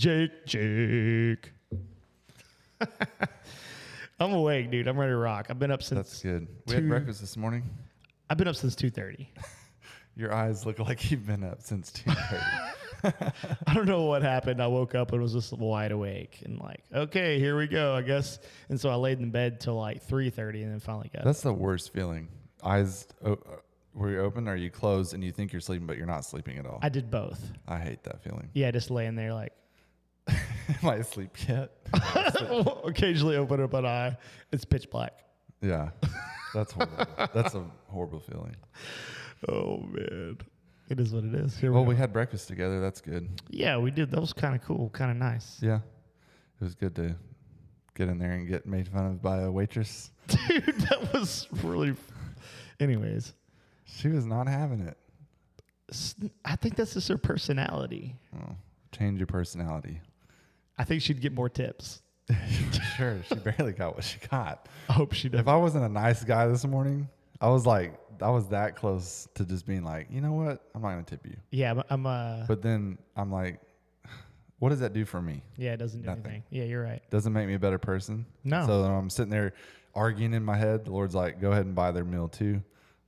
Jake, Jake. I'm awake, dude. I'm ready to rock. I've been up since That's good. We had breakfast this morning. I've been up since 2:30. Your eyes look like you've been up since two thirty. I don't know what happened. I woke up and was just wide awake and like, okay, here we go, I guess. And so I laid in bed till like 3:30 and then finally got. That's the worst feeling. Eyes o- uh, were you open? Or are you closed and you think you're sleeping, but you're not sleeping at all? I did both. I hate that feeling. Yeah, just laying there like Am I asleep yet? occasionally open up an eye. It's pitch black. yeah, that's horrible. that's a horrible feeling. Oh man. It is what it is. Here Well, we we had breakfast together. That's good. Yeah, we did. That was kind of cool, kind of nice. Yeah, it was good to get in there and get made fun of by a waitress. Dude, that was really. Anyways, She was not having it. I think that's just her personality. Oh, change your personality. I think she'd get more tips. sure, she barely got what she got. I hope she does. If I wasn't a nice guy this morning, I was like, I was that close to just being like, you know what? I'm not gonna tip you. Yeah, I'm- I'm. Uh, But then I'm like, what does that do for me? yeah, it doesn't do nothing. anything. Yeah, you're right. Doesn't make me a better person. No. So then I'm sitting there arguing in my head. The Lord's like, go ahead and buy their meal too.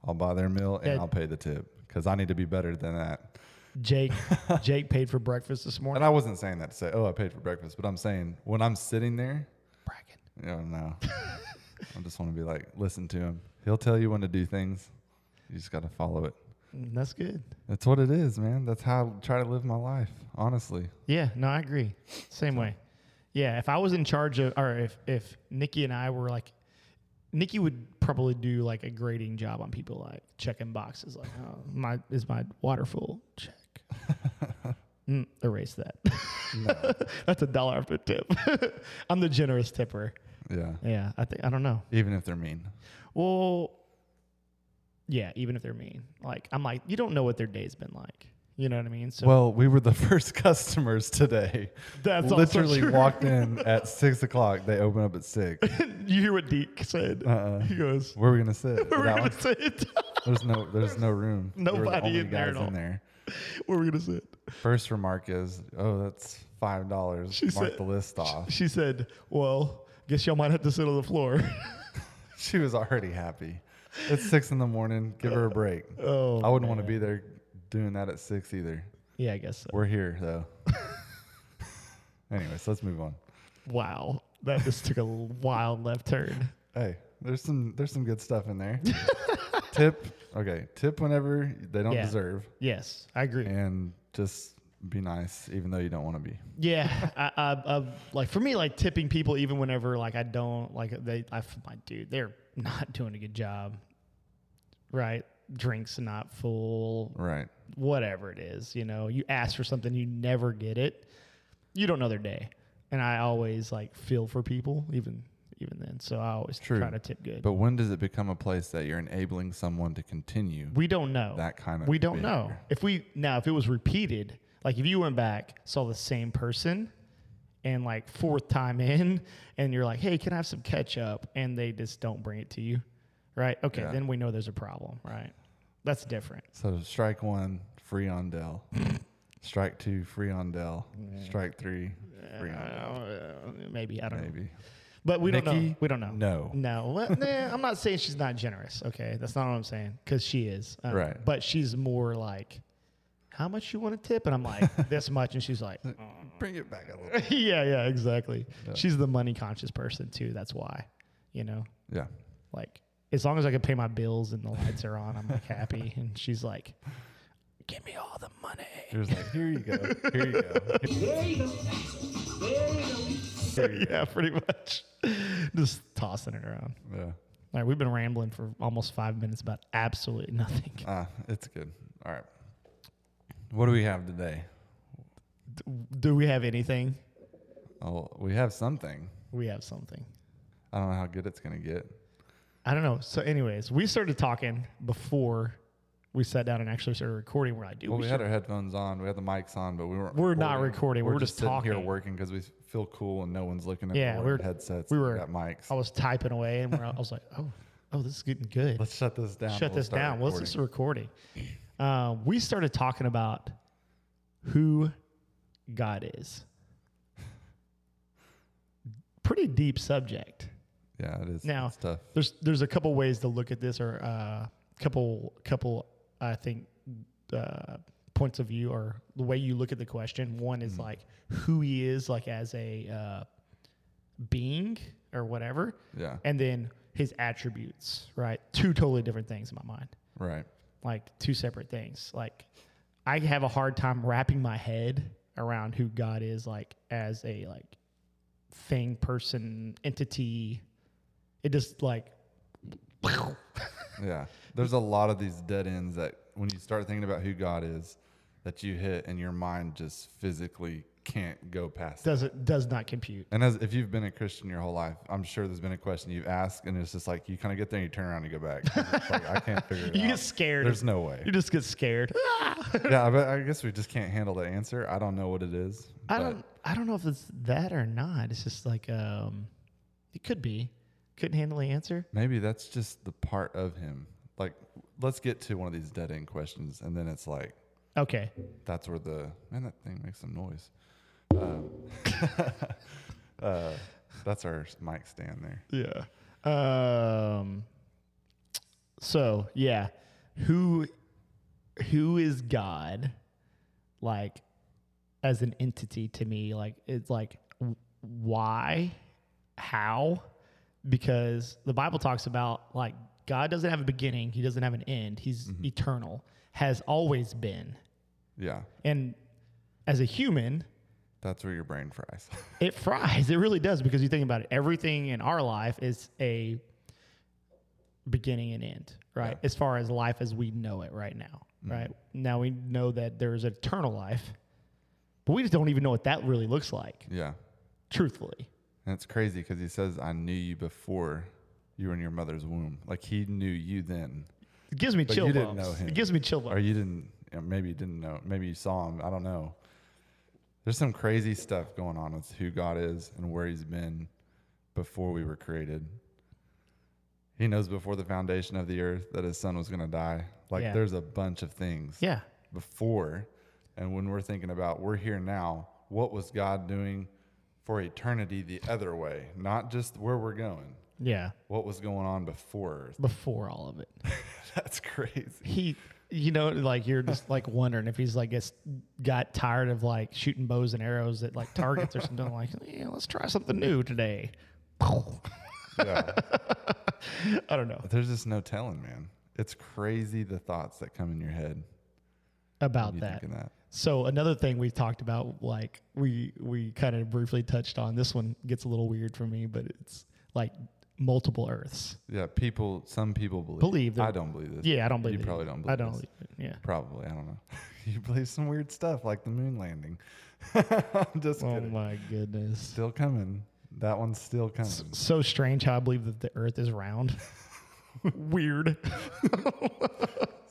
I'll buy their meal and Yeah. I'll pay the tip because I need to be better than that. Jake, Jake paid for breakfast this morning. And. I wasn't saying that to say, oh, I paid for breakfast, but I'm saying when I'm sitting there, Bragging. you know, no, I just want to be like, listen to him. He'll tell you when to do things. You just got to follow it. Mm, That's good. That's what it is, man. That's how I try to live my life, honestly. Yeah, no, I agree. Same way. Yeah, if I was in charge of, or if if Nikki and I were like, Nikki would probably do like a grading job on people, like checking boxes, like, oh, my is my water full? Check. mm, erase that. That's a dollar after tip. I'm the generous tipper. Yeah. Yeah, I think I don't know. Even if they're mean. Well, yeah, even if they're mean, like I'm like, you don't know what their day's been like. You know what I mean? So Well, we were the first customers today. That's literally walked in at six o'clock. They open up at six. you hear what Deke said? Uh-uh. He goes, Where are we gonna sit? "Where are we gonna sit? There's no, there's no room. We the Nobody only in there at all. in there. Where are we gonna sit?" First remark is, "Oh, that's five dollars. She Mark said- the list off." She said, "Well, guess y'all might have to sit on the floor." She was already happy. It's six in the morning. Give her a break. oh, I wouldn't want to be there doing that at six either. Yeah, I guess so. We're here though. Anyways, let's move on. Wow, that just took a wild left turn. Hey, there's some there's some good stuff in there. tip, okay. Tip whenever they don't Yeah. deserve, Yes, I agree. and just be nice even though you don't want to be. Yeah, I, I, I, like for me, like tipping people even whenever like I don't like they, I my dude, they're not doing a good job, right? Drinks not full, Right. whatever it is. You know, you ask for something, you never get it. You don't know their day, and I always like feel for people, even even then. So I always True. try to tip good. But when does it become a place that you're enabling someone to continue we don't know that kind of we don't know if we now if it was repeated like if you went back saw the same person and like fourth time in and you're like hey can i have some ketchup and they just don't bring it to you right okay Yeah. then we know there's a problem right that's different So strike one, free on Dell. strike two, free on Dell. Strike three, free on Dell. Uh, maybe i don't know Maybe. But we don't know we don't know No. no Well, nah, i'm not saying she's not generous okay that's not what i'm saying because she is Uh, Right. but she's more like how much you want to tip and i'm like this much and she's like Bring it back a little. yeah, yeah, exactly. Yeah. She's the money conscious person too. That's why, you know, Yeah. like as long as I can pay my bills and the lights are on, I'm like happy. And she's like, "Give me all the money." He was like, here you go. Here you go. There you go. There you go. Here you go. yeah, pretty much. Just tossing it around. Yeah. All right, we've been rambling for almost five minutes about absolutely nothing. Ah, it's good. All right. What do we have today? Do we have anything? Oh, we have something. We have something. I don't know how good it's gonna get. I don't know. So, anyways, we started talking before we sat down and actually started recording. We're like, dude, Well, we we should had our headphones on. We had the mics on, but we weren't. We're not recording. We're, We're just, just sitting here talking. working because we feel cool and no one's looking at Yeah, the we're- headsets. we were- got mics. I was typing away, and we're, I was like, "Oh, oh, this is getting good. Let's shut this down. Shut we'll this down. What's recording. this recording?" Uh, we started talking about who God is. pretty deep subject. Yeah, it is. Now- tough. There's there's a couple ways to look at this, or a couple couple I think uh, points of view, or the way you look at the question. One is like who he is, like as a uh, being or whatever, Yeah. and then his attributes. Right, two totally different things in my mind. Right. like two separate things. Like I have a hard time wrapping my head around who God is like as a like thing, person, entity. It just like Yeah. There's a lot of these dead ends that when you start thinking about who God is, that you hit and your mind just physically can't go past. it. does it does not compute. And as if you've been a Christian your whole life, I'm sure there's been a question you've asked, and it's just like you kind of get there and you turn around and go back. Like, I can't figure it You out. get scared. There's no way. You just get scared. yeah, but I guess we just can't handle the answer. I don't know what it is. I don't I don't know if it's that or not. It's just like um it could be. Couldn't handle the answer. Maybe that's just the part of him. Like, let's get to one of these dead end questions, and then it's like Okay. that's where the man that thing makes some noise. Um, uh, that's our mic stand there. Yeah. Um. So yeah, who who is God? Like, as an entity to me, like it's like why, how? Because the Bible talks about like God doesn't have a beginning, He doesn't have an end. He's eternal, has always been, Yeah, and as a human, that's where your brain fries. it fries. It really does because you think about it. Everything in our life is a beginning and end, right? Yeah. As far as life as we know it right now, mm-hmm. right? Now we know that there's eternal life, but we just don't even know what that really looks like, yeah, truthfully. and it's crazy because he says, "I knew you before you were in your mother's womb." Like he knew you then, It gives me But chill you didn't know him. It gives me chill or you didn't. Maybe you didn't know. Maybe you saw him. I don't know. There's some crazy stuff going on with who God is and where He's been before we were created. He knows before the foundation of the earth that His Son was going to die. Like Yeah. there's a bunch of things Yeah. before, and when we're thinking about we're here now, what was God doing for eternity the other way, not just where we're going? Yeah. What was going on before Before all of it. That's crazy. he you know like you're just like wondering if he's like gets got tired of like shooting bows and arrows at like targets or something like yeah let's try something new today Yeah. i don't know There's just no telling, man. It's crazy the thoughts that come in your head about that that. so another thing we've talked about like we we kind of briefly touched on this one gets a little weird for me but it's like multiple earths Yeah, people. Some people believe. Believe I don't believe this. yeah i don't believe You it. probably don't believe i don't this. believe it. yeah Probably. I don't know. you believe some weird stuff like the moon landing. I'm just oh kidding. my goodness Still coming. That one's still coming. so strange how i believe that the earth is round weird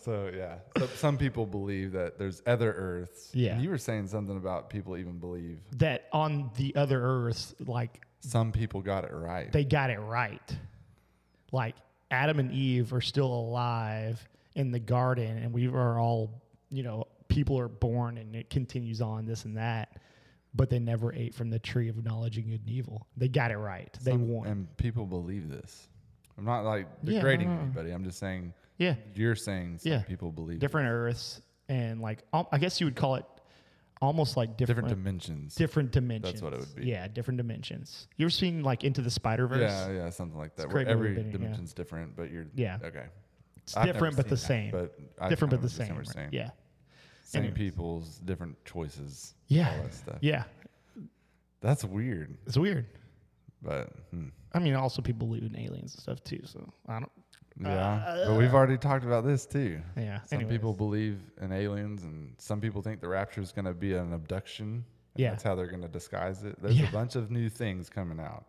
So yeah, so some people believe that there's other Earths. Yeah. And you were saying something about people even believe that on the other earths, like some people got it right. they got it right. Like Adam and Eve are still alive in the garden, and we are all, you know, people are born and it continues on this and that, but they never ate from the tree of knowledge of good and evil. They got it right. They Some- won. and people believe this. I'm not like degrading no. anybody. I'm just saying yeah, you're saying some Yeah. people believe different earths, and like I guess you would call it almost like different different dimensions. different dimensions. That's what it would be. Yeah, different dimensions. You ever seen like Into the Spider Verse? Yeah, yeah, something like that. Where every Robin, yeah. dimension's different, but you're Yeah. okay. It's I've different but the same. that, But I different but the same. right? saying. Yeah. Same Anyways. people's different choices. Yeah. all that stuff. Yeah. That's weird, It's weird. but hmm. I mean, also people believe in aliens and stuff too. So I don't. Yeah. but we've already talked about this too. Yeah. Some anyways. people believe in aliens, and some people think the rapture is going to be an abduction. and Yeah. that's how they're going to disguise it. There's Yeah. a bunch of new things coming out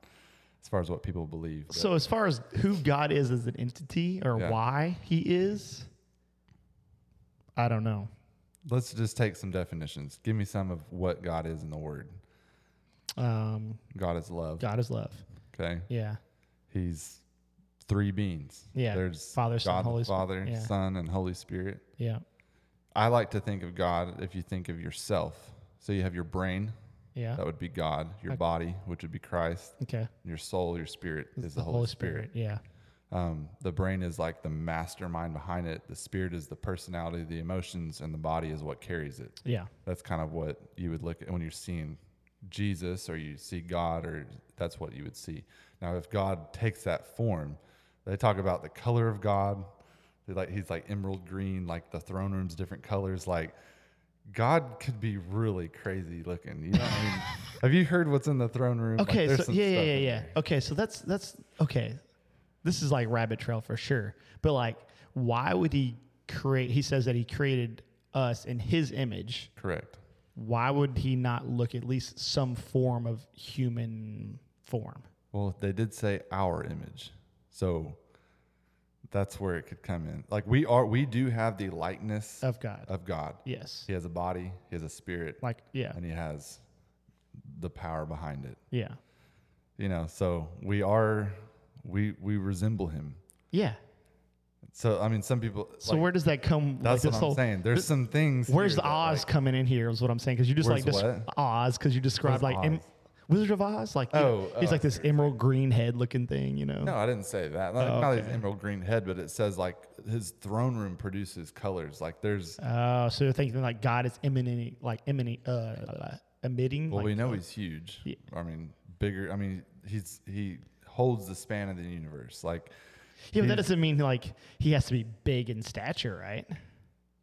as far as what people believe. but- So as far as who God is as an entity or Yeah. why He is, I don't know. let's just take some definitions. Give me some of what God is in the Word. Um, God is love. God is love. Okay, Yeah. He's three beings. Yeah. there's Father, Son, God, Holy the Spirit. Father, Yeah. Son, and Holy Spirit. Yeah. I like to think of God if you think of yourself. So you have your brain, Yeah. That would be God. Your Okay. body, which would be Christ. Okay. Your soul, your spirit is the, Holy, Spirit. Yeah. Um, the brain is like the mastermind behind it. The spirit is the personality, the emotions, and the body is what carries it. Yeah. That's kind of what you would look at when you're seeing Jesus or you see God, or that's what you would see. Now, if God takes that form, they talk about the color of God. They like he's like emerald green, like the throne room's different colors. Like God could be really crazy looking. You know, what I mean, have you heard what's in the throne room? Okay. there's so some yeah, yeah, stuff yeah, yeah. Okay. So that's that's okay. This is like rabbit trail for sure. But like, why would he create? He says that he created us in his image. Correct. Why would he not look at least some form of human form? Well, they did say our image. So that's where it could come in. Like we are we do have the likeness Of God. of God. yes. He has a body, he has a spirit, Like yeah. and he has the power behind it. Yeah. You know, so we are we we resemble him. Yeah. So I mean some people So like, where does that come? like, that's this what I'm whole- saying. There's th- some things Where's here the that, Oz like- coming in here? Is what I'm saying because you just like what? Oz because you described Where's like Oz? Wizard of Oz. Like you know, Oh, he's oh, like this emerald green head looking thing. You know. No, I didn't say that. Not, Oh, not his emerald green head, but it says like his throne room produces colors. Like there's Oh, so you're thinking like God is emanating, like emanating, uh, emitting. Well, like, we know uh, he's huge. Yeah. I mean, bigger. I mean, he's he holds the span of the universe. Like, Yeah, but that doesn't mean like he has to be big in stature, right?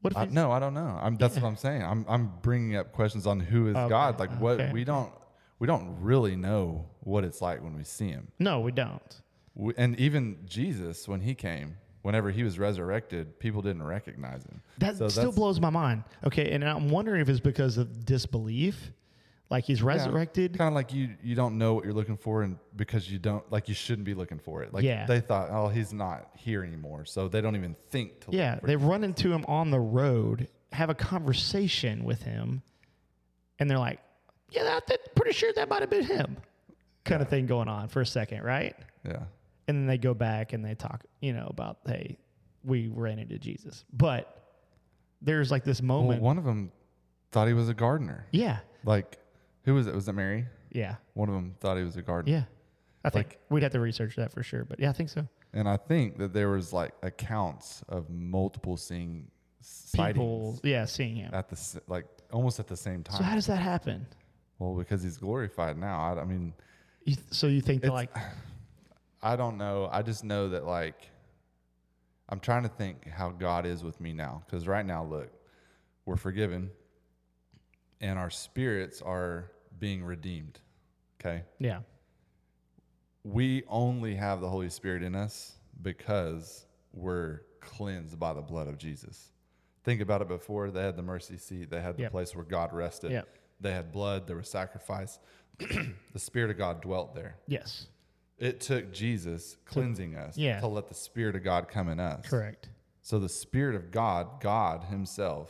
What if I, no, I don't know. I'm that's what I'm saying. I'm I'm bringing up questions on who is Okay, God. Like, what okay. we don't we don't really know what it's like when we see him. No, we don't. We, and even Jesus, when he came, whenever he was resurrected, people didn't recognize him. That So still blows my mind. Okay, and I'm wondering if it's because of disbelief, like he's resurrected. Kind of like you you don't know what you're looking for, and because you don't like you shouldn't be looking for it. Like Yeah. they thought, oh, he's not here anymore, so they don't even think to. Yeah, look for they run into him on the road, have a conversation with him, and they're like, "Yeah, that, that pretty sure that might have been him," kind of thing going on for a second, right? Yeah. And then they go back and they talk, you know, about hey, we ran into Jesus, but there's like this Well, moment. one of them thought he was a gardener. yeah, Like, who was it? Was it Mary? yeah, One of them thought he was a gardener. yeah. I think Like- we'd have to research that for sure, but yeah, I think so. And I think that there was like accounts of multiple seeing sightings People, yeah, seeing him. at the s- like almost at the same time. So how does that happen? Well, because he's glorified now. I, I mean, You th- so you think that like I don't know. I just know that like I'm trying to think how God is with me now because right now, look, we're forgiven, and our spirits are being redeemed. Okay. yeah, we only have the Holy Spirit in us because we're cleansed by the blood of Jesus. Think about it before they had the mercy seat, they had the Yep. place where God rested. Yep. They had blood, there was sacrifice. the Spirit of God dwelt there. yes, It took Jesus cleansing us yeah. to let the Spirit of God come in us. correct. So the Spirit of God, God Himself,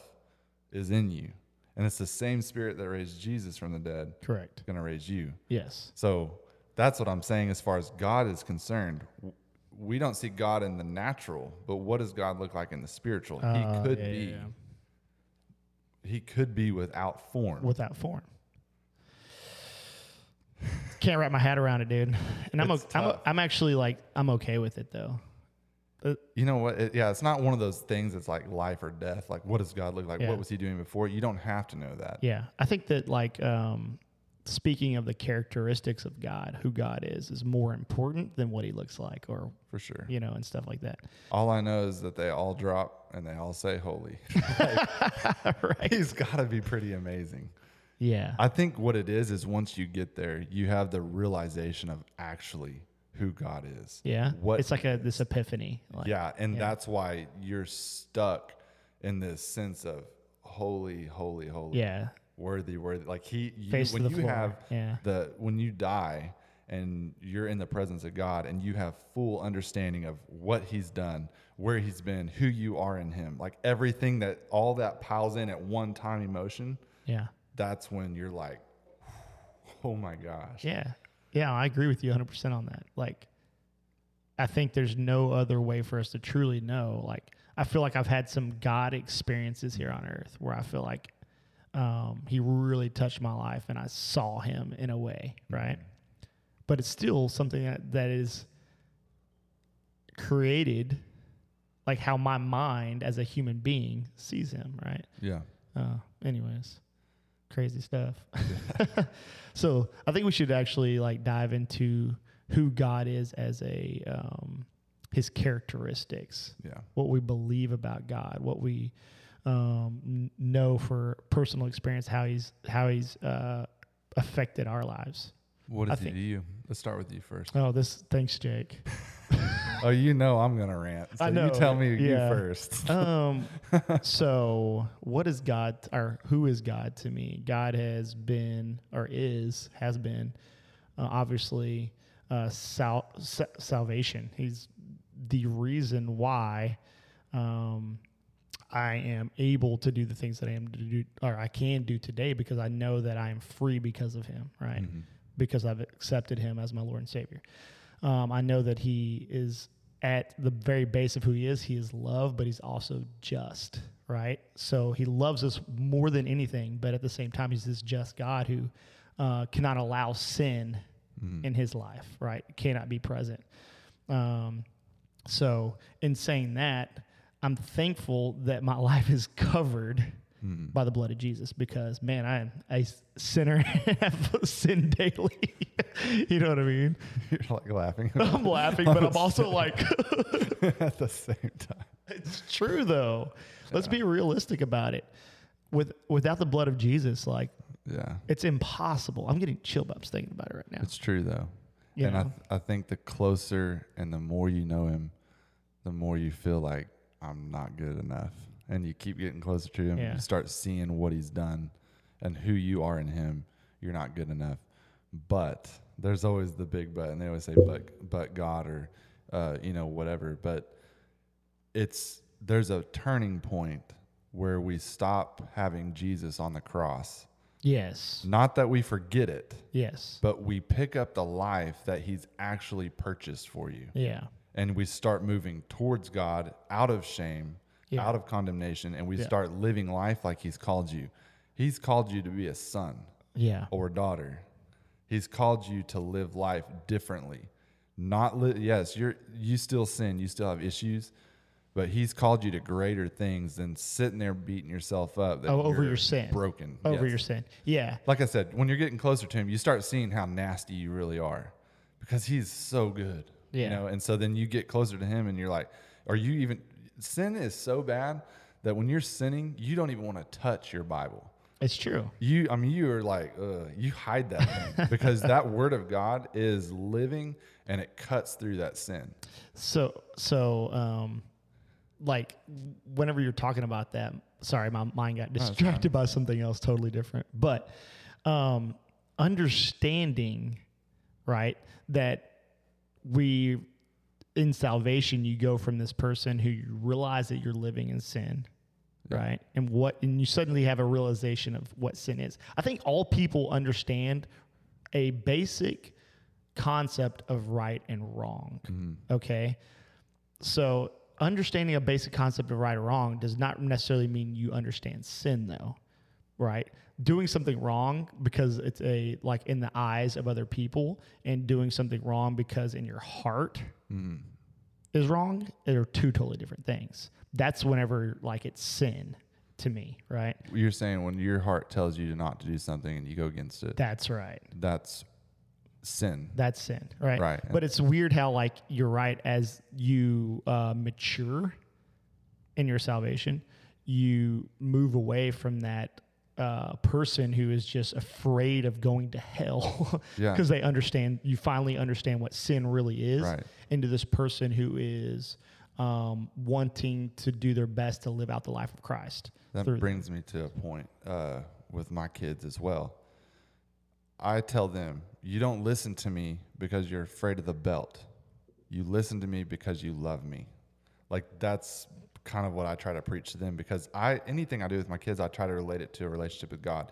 is in you. And it's the same Spirit that raised Jesus from the dead, Correct. going to raise you. Yes. So that's what I'm saying as far as God is concerned. We don't see God in the natural, but what does God look like in the spiritual? Uh, he could yeah, be yeah, he could be without form. Without form. Can't wrap my head around it, dude. And I'm, o- I'm, o-. I'm actually like I'm okay with it though. you know what? It- yeah, it's not one of those things that's like life or death. Like what does God look like? Yeah. What was he doing before? You don't have to know that. Yeah, I think that like um, speaking of the characteristics of God, who God is, is more important than what He looks like, or For sure. you know, and stuff like that. All I know is that they all drop and they all say holy. right? He's got to be pretty amazing. Yeah. I think what it is is once you get there, you have the realization of actually who God is. yeah. What It's like a this epiphany. Like, yeah, and yeah. that's why you're stuck in this sense of holy, holy, holy, Yeah. Worthy, worthy. Like he, you, Face when you floor. have Yeah. the when you die and you're in the presence of God and you have full understanding of what He's done, where He's been, who you are in Him, like everything that all that piles in at one time emotion. Yeah. That's when you're like, oh my gosh, Yeah. Yeah, I agree with you 100% on that. Like, I think there's no other way for us to truly know. Like, I feel like I've had some God experiences here on earth where I feel like um, he really touched my life, and I saw him in a way, right? But it's still something that, that is created, like how my mind as a human being sees him, right? Yeah. Uh, anyways, crazy stuff. so I think we should actually like dive into who God is as a um, his characteristics, Yeah. what we believe about God, what we um, know for personal experience, how he's how he's uh, affected our lives. What I does he think- do you? Let's start with you first. Oh, this thanks, Jake. oh, you know I'm gonna rant. So I know, you tell me yeah. you first. um so what is god or who is god to me god has been or is has been uh, obviously uh sal- sa- salvation he's the reason why um i am able to do the things that i am to do or i can do today because i know that i am free because of him right because i've accepted him as my lord and savior um, I know that he is at the very base of who he is. He is love, but he's also just, right? So he loves us more than anything, but at the same time, he's this just God who uh, cannot allow sin in his life, right? Cannot be present. Um, so, in saying that, I'm thankful that my life is covered by the blood of Jesus because, man, I am a sinner and have sinned daily. you know what I mean? You're like laughing I'm laughing, but I'm also like, at the same time. it's true though. Let's be realistic about it. With without the blood of Jesus, like Yeah. it's impossible. I'm getting chill bumps thinking about it right now. It's true though. You and I, th- I think the closer and the more you know him, the more you feel like I'm not good enough. And you keep getting closer to him. Yeah. You start seeing what he's done and who you are in him. You're not good enough. But there's always the big but. And they always say, but, but God or, uh, you know, whatever. But it's, there's a turning point where we stop having Jesus on the cross. Yes. Not that we forget it Yes. but we pick up the life that he's actually purchased for you Yeah. And we start moving towards god out of shame Yeah. out of condemnation and we Yeah. start living life like he's called you he's called you to be a son Yeah. or daughter he's called you to live life differently not li- yes you're you still sin you still have issues but he's called you to greater things than sitting there beating yourself up that Oh, over your sin. broken Over Yes your sin. Yeah. like I said, when you're getting closer to him, you start seeing how nasty you really are because he's so good. Yeah. You know, and so then you get closer to him and you're like, are you even sin is so bad that when you're sinning, you don't even want to touch your Bible. It's true. You I mean you are like, uh, you hide that thing because that word of God is living and it cuts through that sin. So so um like whenever you're talking about that, sorry, my mind got distracted by something else totally different. But um understanding, right, that we in salvation you go from this person who you realize that you're living in sin right? And what and you suddenly have a realization of what sin is. I think all people understand a basic concept of right and wrong mm-hmm. okay? So understanding a basic concept of right or wrong does not necessarily mean you understand sin though right? Doing something wrong because it's a like in the eyes of other people and doing something wrong because in your heart is wrong are two totally different things. That's whenever like it's sin to me right? You're saying when your heart tells you not to do something and you go against it, that's right. That's sin. that's sin right? Right. but it's weird how like you're right as you uh, mature in your salvation you move away from that uh, person who is just afraid of going to hell Yeah. because they understand you finally understand what sin really is Right. into this person who is um, wanting to do their best to live out the life of christ That brings me to a point uh, with my kids as well. I tell them, you don't listen to me because you're afraid of the belt. You listen to me because you love me. Like that's kind of what I try to preach to them because I anything I do with my kids, I try to relate it to a relationship with God.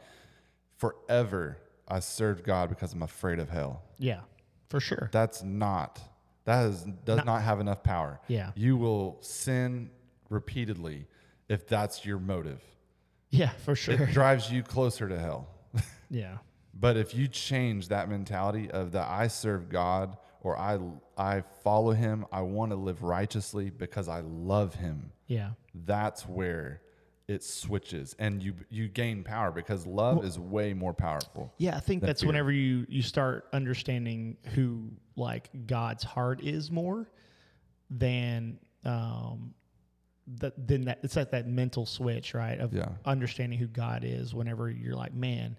Forever, I served God because I'm afraid of hell. yeah for sure That's not that is does not, have enough power. Yeah. You will sin repeatedly if that's your motive. Yeah, for sure. It drives you closer to hell. yeah. But if you change that mentality of that I serve God or I I follow him, I want to live righteously because I love him. Yeah. That's where it switches and you you gain power because love is way more powerful. Yeah, I think that's fear. whenever you you start understanding who like God's heart is more than um that then that it's like that mental switch, right? Of Yeah. understanding who God is whenever you're like, man,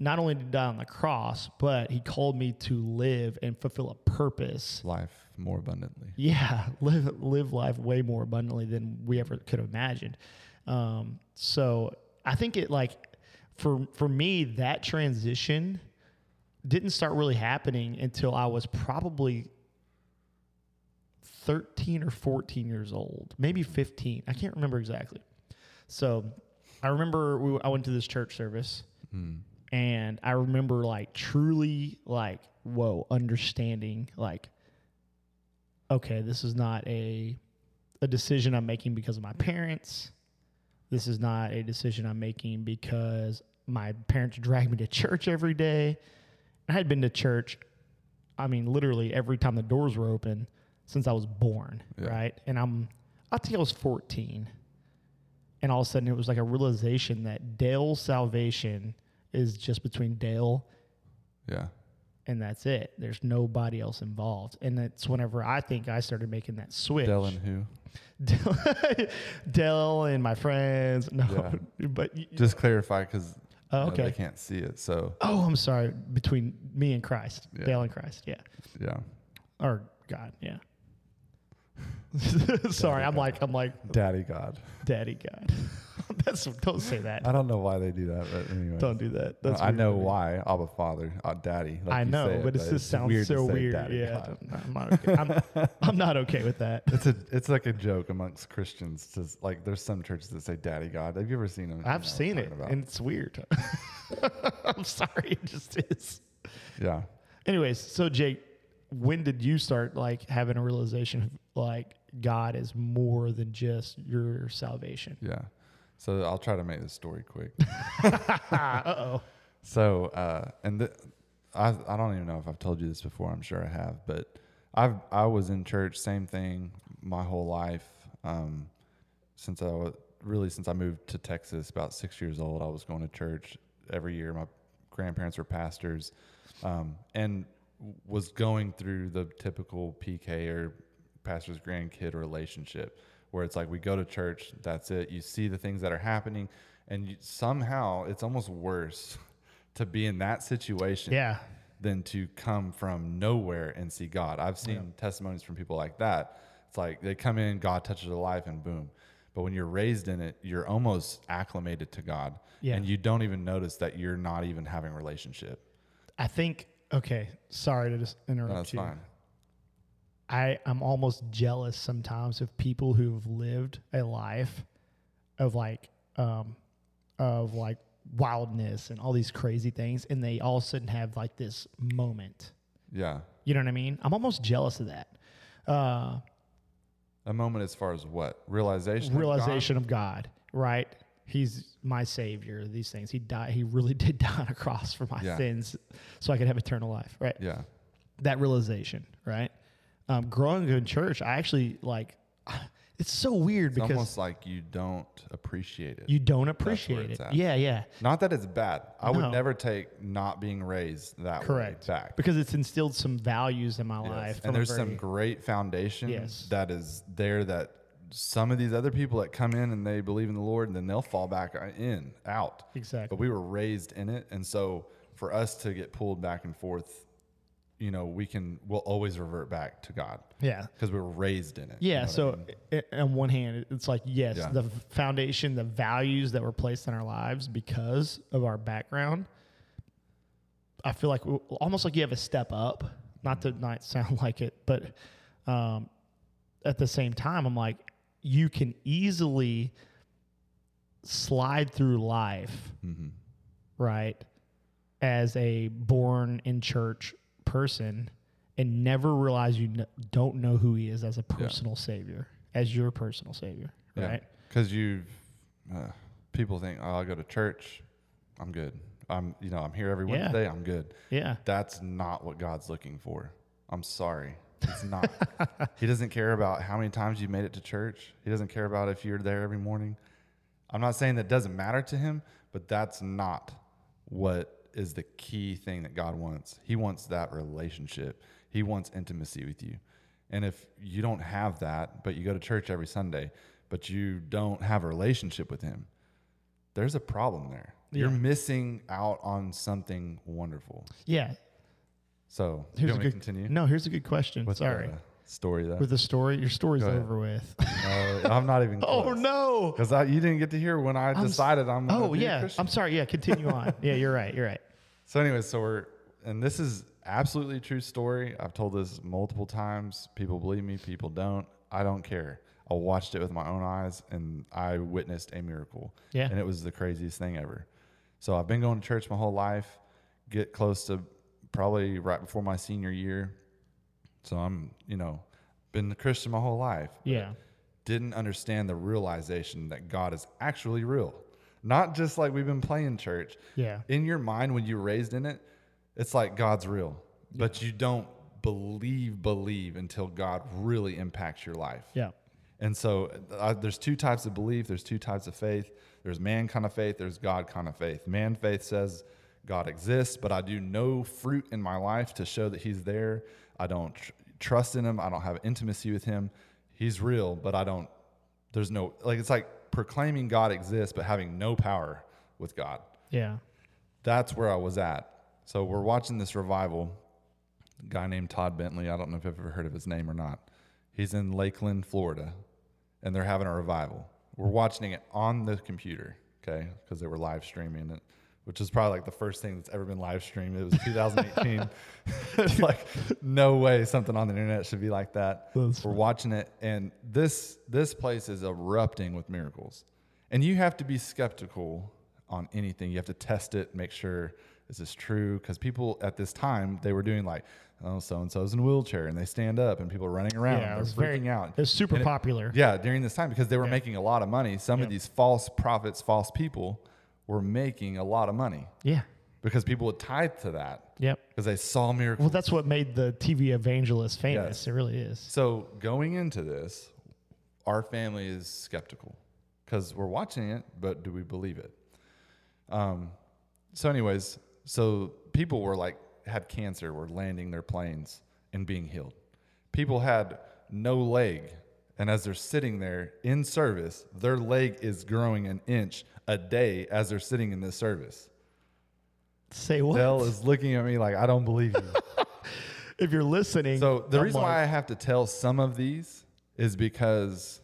not only did he die on the cross, but he called me to live and fulfill a purpose. Life more abundantly. Yeah, live live life way more abundantly than we ever could have imagined. Um, so I think it like for for me that transition didn't start really happening until I was probably 13 or 14 years old, maybe 15. I can't remember exactly. So I remember we, I went to this church service and I remember like truly like, whoa, understanding like, okay, this is not a, a decision I'm making because of my parents. This is not a decision I'm making because my parents drag me to church every day. I had been to church, I mean, literally every time the doors were open since I was born, Yeah. right? And I'm, I think I was 14. And all of a sudden it was like a realization that Dale's salvation is just between Dale Yeah. and that's it. There's nobody else involved. And that's whenever I think I started making that switch. Dell and who? Dell, Dell and my friends. No, but y- Just clarify because Oh, okay. they can't see it. So oh, I'm sorry. Between me and Christ, Yeah. Dale and Christ, yeah, yeah. or God, yeah. sorry, I'm like I'm like Daddy God. Daddy God. That's don't say that. I don't know why they do that, but anyway. Don't do that. That's I know why. Abba Father, uh, Daddy. like I know, say but it just sounds weird so weird. Daddy yeah, I'm not okay. I'm, I'm not okay with that. It's a it's like a joke amongst Christians. To, like there's some churches that say Daddy God. Have you ever seen them? I've seen it, about. and it's weird. I'm sorry, it just is. yeah. Anyways, so Jake, when did you start like having a realization of like God is more than just your salvation? Yeah. So I'll try to make this story quick. uh oh. So, uh, and th- I, I don't even know if I've told you this before. I'm sure I have, but I've, I was in church, same thing my whole life. Um, since I was really, since I moved to Texas about six years old, I was going to church every year. My grandparents were pastors, um, and was going through the typical PK or pastor's grandkid relationship where it's like we go to church, that's it. You see the things that are happening, and you, somehow it's almost worse to be in that situation Yeah. than to come from nowhere and see God. I've seen testimonies from people like that. It's like they come in, God touches their life, and boom. But when you're raised in it, you're almost acclimated to God, Yeah. and you don't even notice that you're not even having a relationship. I think okay, sorry to just interrupt No, that's you. fine. I I'm almost jealous sometimes of people who've lived a life of like um of like wildness and all these crazy things and they all of a sudden have like this moment. Yeah, You know what I mean? I'm almost jealous of that. Uh a moment as far as what realization. of God? realization of God, right? He's my savior. These things. He died. He really did die on a cross for my Yeah. sins, so I could have eternal life, right? Yeah, That realization, right? Um, growing up in church, I actually like. It's so weird it's because almost like you don't appreciate it. you don't appreciate it. at. Yeah, yeah, Not that it's bad. I No. would never take not being raised that correct. way back. Because it's instilled some values in my Yes. life. And there's some great foundation Yes. that is there that some of these other people that come in and they believe in the Lord and then they'll fall back in, out. Exactly. But we were raised in it. And so for us to get pulled back and forth, you know, we can, we'll always revert back to God yeah. because we were raised in it. you Yeah. know what I So, mean? i on one hand, it's like yes, Yeah. the foundation, the values that were placed in our lives because of our background. I feel like almost like you have a step up. Not to not sound like it, but um, at the same time, I'm like you can easily slide through life, Mhm. right, as a born in church person and never realize you don't know who he is as a personal savior, as your personal savior, Yeah. right? Because you've, uh, people think, oh, I'll go to church, I'm good. I'm, you know, I'm here every Yeah. Wednesday, I'm good. Yeah. That's not what God's looking for. I'm sorry. It's not. he doesn't care about how many times you made it to church. He doesn't care about if you're there every morning. I'm not saying that doesn't matter to him, but that's not what is the key thing that God wants. He wants that relationship. He wants intimacy with you. And if you don't have that, but you go to church every Sunday, but you don't have a relationship with him, there's a problem there. You're missing out on something wonderful. Yeah. So, Here's a good continue? No, here's a good question. With Sorry. the story though. With the story, your story's Go ahead. over with. No, I'm not even. oh no. Because you didn't get to hear when I I'm s- decided I'm. gonna Oh be a yeah. Christian. I'm sorry. Yeah. Continue on. Yeah, you're right. You're right. So, anyways, so we're, and this is absolutely true story. I've told this multiple times. People believe me, people don't. I don't care. I watched it with my own eyes and I witnessed a miracle. Yeah. And it was the craziest thing ever. So, I've been going to church my whole life, get close to probably right before my senior year. So, I'm, you know, been a Christian my whole life. Yeah. didn't understand the realization that God is actually real. Not just like we've been playing church. Yeah. In your mind, when you're raised in it, it's like God's real, but you don't believe, believe until God really impacts your life. Yeah. And so uh, there's two types of belief, there's two types of faith. There's man kind of faith, there's God kind of faith. Man faith says God exists, but I do no fruit in my life to show that he's there. I don't tr- trust in him, I don't have intimacy with him. He's real, but I don't there's no like it's like proclaiming God exists but having no power with God Yeah. that's where I was at. So we're watching this revival. A guy named Todd Bentley. I don't know if you've ever heard of his name or not. He's in Lakeland, Florida, and they're having a revival. We're watching it on the computer, okay, because they were live streaming it, which is probably like the first thing that's ever been live streamed. It was 2018. it's like no way something on the internet should be like that. That's we're watching it, and this this place is erupting with miracles, and you have to be skeptical on anything. You have to test it, make sure is this true? Because people at this time they were doing like, oh, so and so's in a wheelchair, and they stand up, and people are running around, Yeah. It was freaking very, out. It was super And it- popular. yeah, during this time because they were Yeah. making a lot of money. Some of these false prophets, false people were making a lot of money Yeah. because people would tithe to that Yep. because they saw miracles. Well, that's what made the TV evangelist famous. Yes. It really is. So going into this, our family is skeptical because we're watching it, but do we believe it? Um, so, anyways, so people were like had cancer, were landing their planes and being healed. People had no leg, and as they're sitting there in service, their leg is growing an inch a day as they're sitting in this service. Say what? Dell is looking at me like I don't believe you. if you're listening. So the I'm reason why I have to tell some of these is because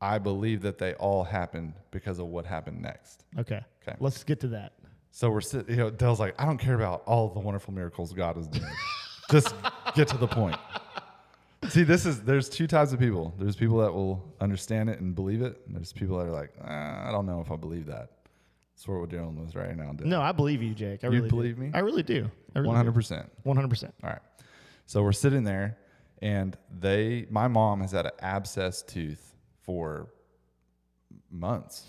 I believe that they all happened because of what happened next. Okay. Okay. Let's get to that. So we're sitting, you know, Dell's like, I don't care about all the wonderful miracles God has done. Just get to the point. See, this is there's two types of people. There's people that will understand it and believe it. And there's people that are like, "Ah, I don't know if I believe that. That's what we're dealing with right now. Dell. No, I believe you, Jake. I You really do. believe me? I really do. One hundred percent. One hundred percent. All right. So we're sitting there, and they, my mom has had an abscess tooth for months,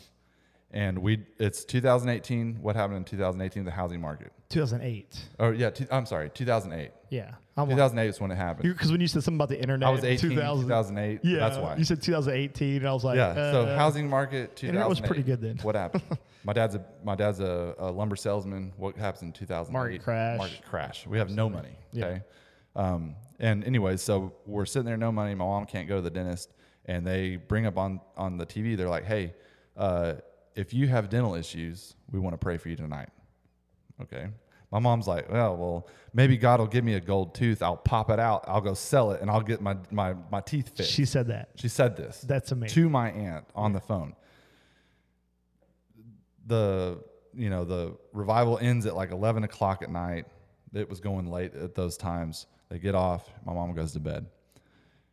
and we, it's 2018. What happened in 2018? The housing market. 2008. Oh yeah, I'm sorry, 2008. Yeah. I'm like, 2008 is when it happened. because when you said something about the internet, I was 18, 2000, 2008. Yeah, that's why. you said 2018, and I was like, yeah. so uh, housing market 2008. internet was pretty good then. What happened? my dad's a my dad's a, a lumber salesman. What happens in 2008? Market crash. Market crash. We have no money. Yeah. Okay. Um, and anyways, so we're sitting there, no money. My mom can't go to the dentist, and they bring up on on the TV. They're like, "Hey, uh, if you have dental issues, we want to pray for you tonight." Okay. My mom's like, well, well, maybe God will give me a gold tooth. I'll pop it out. I'll go sell it, and I'll get my my, my teeth fixed. she said that. She said this. That's amazing. To my aunt on the phone. The you know the revival ends at like eleven o'clock at night. It was going late at those times. They get off. My mom goes to bed.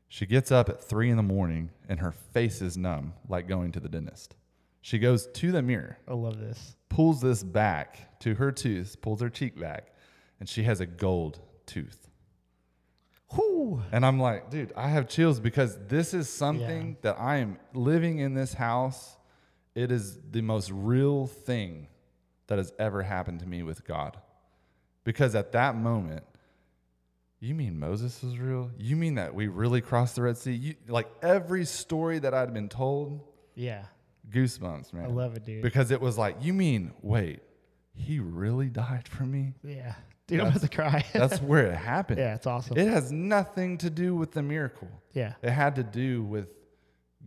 She gets up at three in the morning and her face is numb, like going to the dentist. She goes to the mirror, I love this. pulls this back to her tooth, pulls her cheek back, and she has a gold tooth. Whoo. And I'm like, dude, I have chills because this is something that I am living in this house. it is the most real thing that has ever happened to me with God. Because at that moment, you mean Moses was real? You mean that we really crossed the Red Sea? You, like every story that I'd been told, Yeah. goosebumps, man. I love it, dude. Because it was like, you mean, wait, he really died for me? yeah. Dude, I'm about to cry. That's where it happened. yeah, it's awesome. It has nothing to do with the miracle. yeah. It had to do with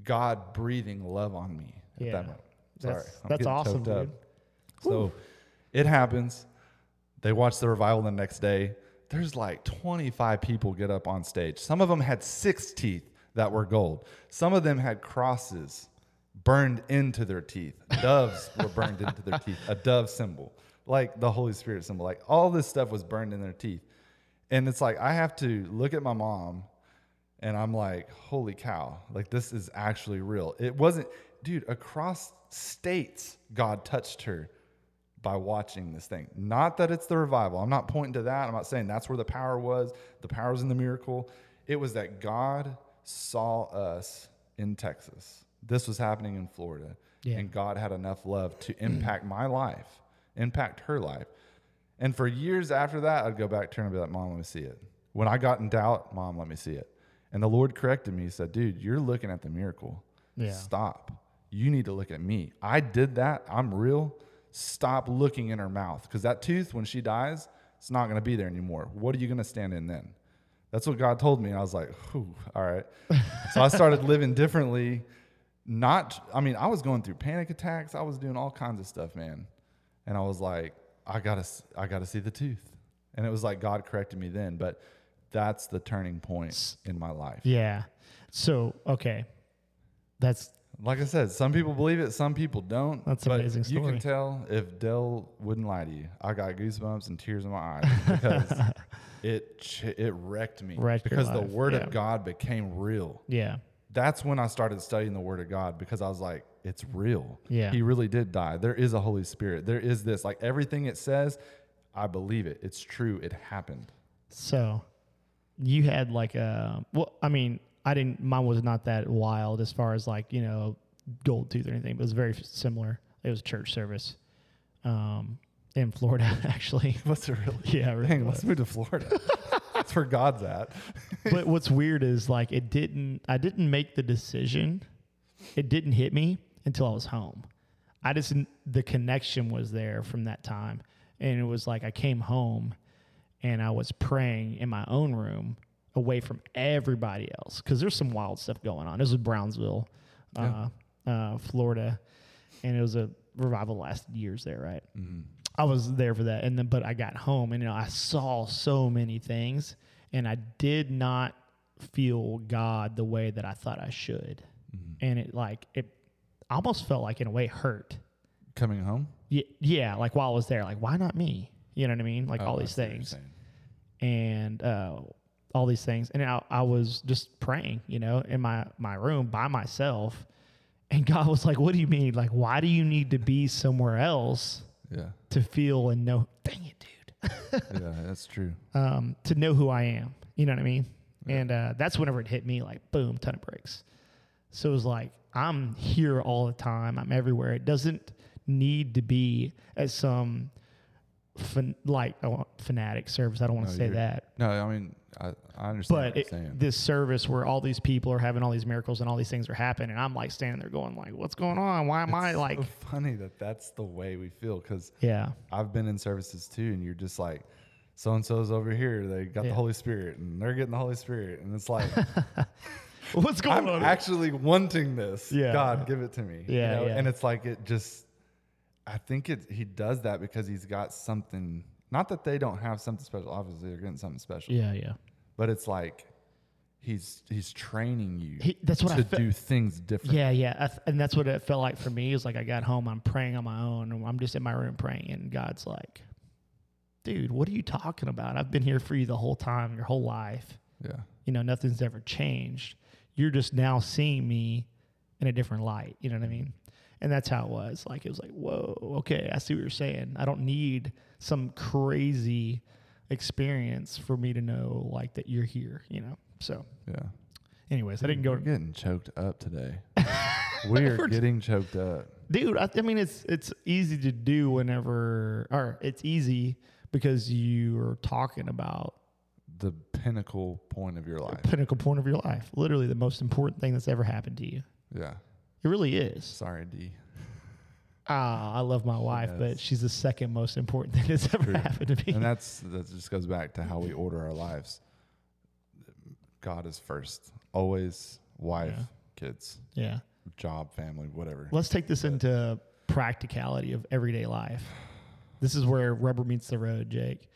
God breathing love on me at Yeah. that moment. Sorry, That's- that's awesome, up. dude. So it happens. They watch the revival the next day. There's like 25 people get up on stage. Some of them had six teeth that were gold. Some of them had crosses burned into their teeth. Doves were burned into their teeth. A dove symbol, like the Holy Spirit symbol. Like all this stuff was burned in their teeth. And it's like I have to look at my mom and I'm like, holy cow, like this is actually real. It wasn't, dude, across states, God touched her by watching this thing. Not that it's the revival. I'm not pointing to that. I'm not saying that's where the power was. The power was in the miracle. It was that God saw us in Texas. This was happening in Florida. Yeah. And God had enough love to impact my life, impact her life. And for years after that, I'd go back to her and be like, Mom, let me see it. When I got in doubt, Mom, let me see it. And the Lord corrected me. He said, Dude, you're looking at the miracle. Yeah. Stop. You need to look at me. I did that. I'm real. Stop looking in her mouth. Because that tooth, when she dies, it's not going to be there anymore. What are you going to stand in then? That's what God told me. And I was like, Whew, all right. so I started living differently. Not, I mean, I was going through panic attacks. I was doing all kinds of stuff, man. And I was like, I gotta, I gotta see the tooth. And it was like God corrected me then. But that's the turning point in my life. Yeah. So, okay. That's Like I said, some people believe it, some people don't. That's an but amazing You can tell if Dell wouldn't lie to you. I got goosebumps and tears in my eyes because it it wrecked me Wrecked because the Word yeah. of God became real. yeah. That's when I started studying the Word of God because I was like, it's real. Yeah. He really did die. There is a Holy Spirit. There is this. Like everything it says, I believe it. It's true. It happened. So, you had like a well, I mean, I didn't. Mine was not that wild as far as like you know, gold tooth or anything. But it was very similar. It was church service, um, in Florida actually. What's it really? Yeah, it really Dang, was. let's move to Florida. That's where God's at. but what's weird is like it didn't I didn't make the decision. It didn't hit me until I was home. I just the connection was there from that time. And it was like I came home and I was praying in my own room away from everybody else cuz there's some wild stuff going on. This was Brownsville, uh, uh, Florida, and it was a revival last years there, right? I was there for that, and then but I got home and you know I saw so many things, and I did not feel God the way that I thought I should, and it like it almost felt like in a way hurt. Coming home? Yeah, yeah, like while I was there, like why not me? You know what I mean? Like all Oh, I these see what you're things and uh, all these things. And I, I was just praying, you know, in my, my room by myself. And God was like, What do you mean? Like, why do you need to be somewhere else Yeah. to feel and know? Dang it, dude. Yeah, that's true. um, to know who I am. You know what I mean? And uh, that's whenever it hit me, like, boom, ton of breaks. So it was like, I'm here all the time. I'm everywhere. It doesn't need to be at some fan, like oh, fanatic service. I don't want to No, say that. No, I mean, I, I understand but what you're it, this service where all these people are having all these miracles and all these things are happening, and I'm like standing there going like, "What's going on? Why am I like?" so funny that that's the way we feel because Yeah, I've been in services too, and you're just like, so and so's over here. They got Yeah. the Holy Spirit, and they're getting the Holy Spirit, and it's like what's going on? I'm on? actually wanting this. Yeah. God, give it to me. you know? yeah. And it's like it just. I think it he does that because he's got something. Not that they don't have something special. Obviously, they're getting something special. yeah, yeah. But it's like he's he's training you He- that's what I to fe- do things different. Yeah, yeah, I th- and that's what it felt like for me. Is like I got home, I'm praying on my own, and I'm just in my room praying, and God's like, "Dude, what are you talking about? I've been here for you the whole time, your whole life. Yeah. You know, nothing's ever changed. You're just now seeing me in a different light. You know what I mean? And that's how it was. Like it was like, whoa, okay, I see what you're saying. I don't need some crazy experience for me to know like that you're here. You know. So, Yeah. anyways, I didn't go. We're getting choked up today. We're We're- getting choked up. dude. I, I mean, it's it's easy to do whenever, or it's easy because you are talking about The pinnacle point of your life. pinnacle point of your life. Literally, the most important thing that's ever happened to you. Yeah. It really is. Sorry, D. Ah, I love my wife, but she's the second most important thing that's ever True. happened to me. And that's that just goes back to how we order our lives. God is first. Always wife, Yeah. kids, yeah. job, family, whatever. Let's take this into practicality of everyday life. This is where rubber meets the road, Jake.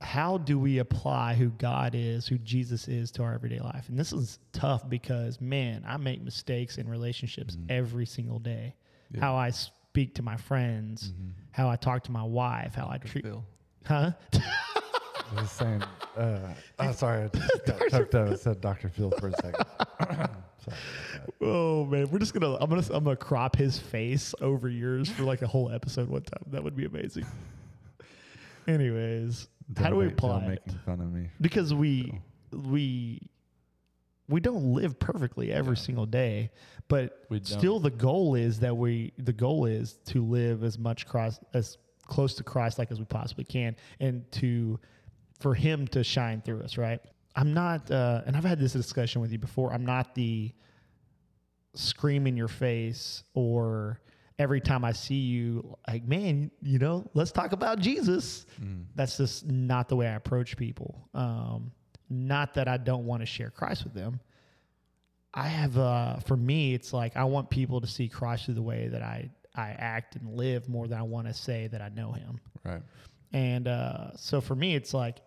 How do we apply who God is, who Jesus is to our everyday life? And this is tough because, man, I make mistakes in relationships every single day. Yeah. How I speak to my friends, Mhm. how I talk to my wife, how I treat, Phil. huh? I was saying, uh, oh, sorry, I just got choked up. I said Dr. Phil for a second. Oh man, we're just gonna I'm gonna I'm gonna crop his face over yours for like a whole episode one time. That would be amazing. Anyways, how do we Don't make- don't apply it? making fun of me? Because we we we don't live perfectly every single day, but still the goal is that we the goal is to live as much Christ as close to Christ like as we possibly can, and to for Him to shine through us. Right? I'm not, uh, and I've had this discussion with you before. I'm not the scream in your face or every time I see you, like, man, you know, let's talk about Jesus. Mm. That's just not the way I approach people. Um, not that I don't want to share Christ with them. I have, uh, for me, it's like I want people to see Christ through the way that I, I act and live more than I want to say that I know Him. Right. And uh, so for me, it's like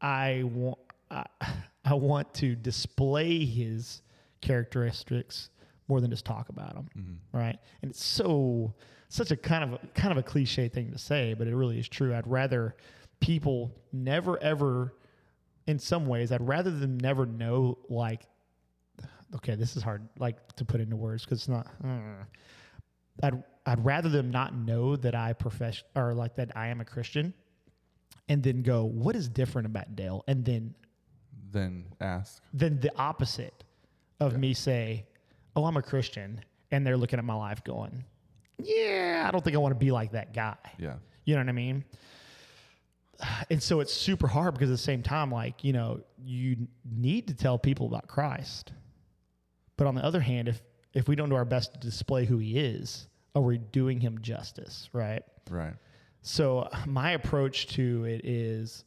I want I, I want to display his characteristics more than just talk about them, Mm-hmm. right? And it's so such a kind of a, kind of a cliche thing to say, but it really is true. I'd rather people never ever, in some ways, I'd rather them never know like. Okay, this is hard, like to put into words because it's not. uh, I'd I'd rather them not know that I profess or like that I am a Christian, and then go, what is different about Dale? And then Then ask. then the opposite of me say, oh, I'm a Christian, and they're looking at my life going, yeah, I don't think I want to be like that guy. Yeah. You know what I mean? And so it's super hard because at the same time, like, you know, you need to tell people about Christ. But on the other hand, if if we don't do our best to display who he is, are we doing him justice, right? Right. So my approach to it is,